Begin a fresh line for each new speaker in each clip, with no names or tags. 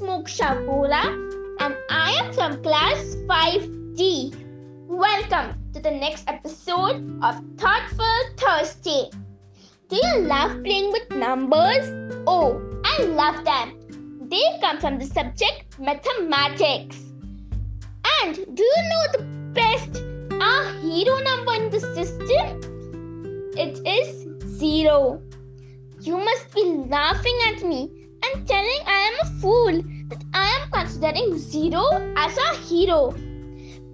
Moksha Vora and I am from class 5D. Welcome to the next episode of Thoughtful Thursday. Do you love playing with numbers? Oh, I love them. They come from the subject mathematics. And do you know the best our hero number in the system? It is zero. You must be laughing at me and telling I am a fool that I am considering zero as a hero.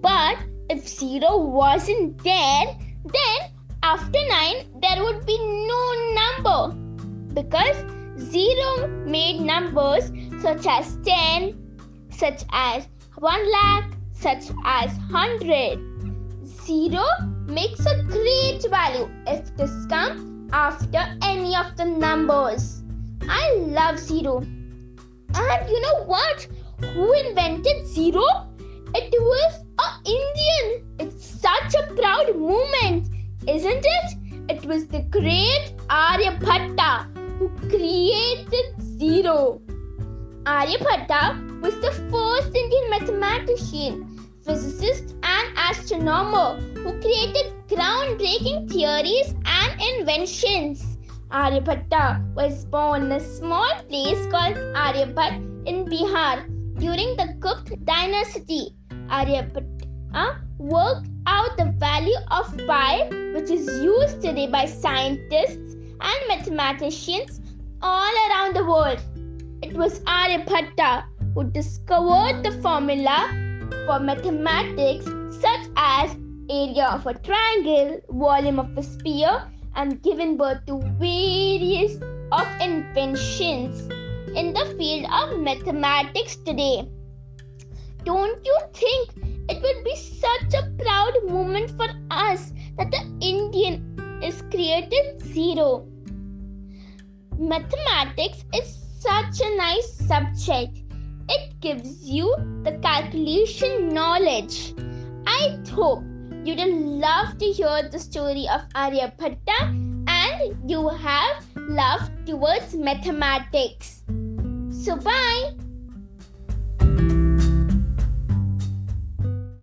But if zero wasn't there, then after 9 there would be no number because zero made numbers such as 10, such as 1 lakh, such as 100. Zero makes a great value if it is come after any of the numbers. I love zero. And you know what? Who invented zero? It was a Indian. It's such a proud moment, isn't it? It was the great Aryabhatta who created zero. Aryabhatta was the first Indian mathematician, physicist, and astronomer who created groundbreaking theories and inventions. Aryabhatta was born in a small place called Aryabhat in Bihar during the Gupta dynasty. Aryabhatta worked out the value of pi, which is used today by scientists and mathematicians all around the world. It was Aryabhatta who discovered the formula for mathematics such as area of a triangle, volume of a sphere, and given birth to various of inventions in the field of mathematics today. Don't you think it would be such a proud moment for us that the Indian is created zero? Mathematics is such a nice subject. It gives you the calculation knowledge. I hope you'd love to hear the story of Aryabhatta and you have love towards mathematics. So, bye.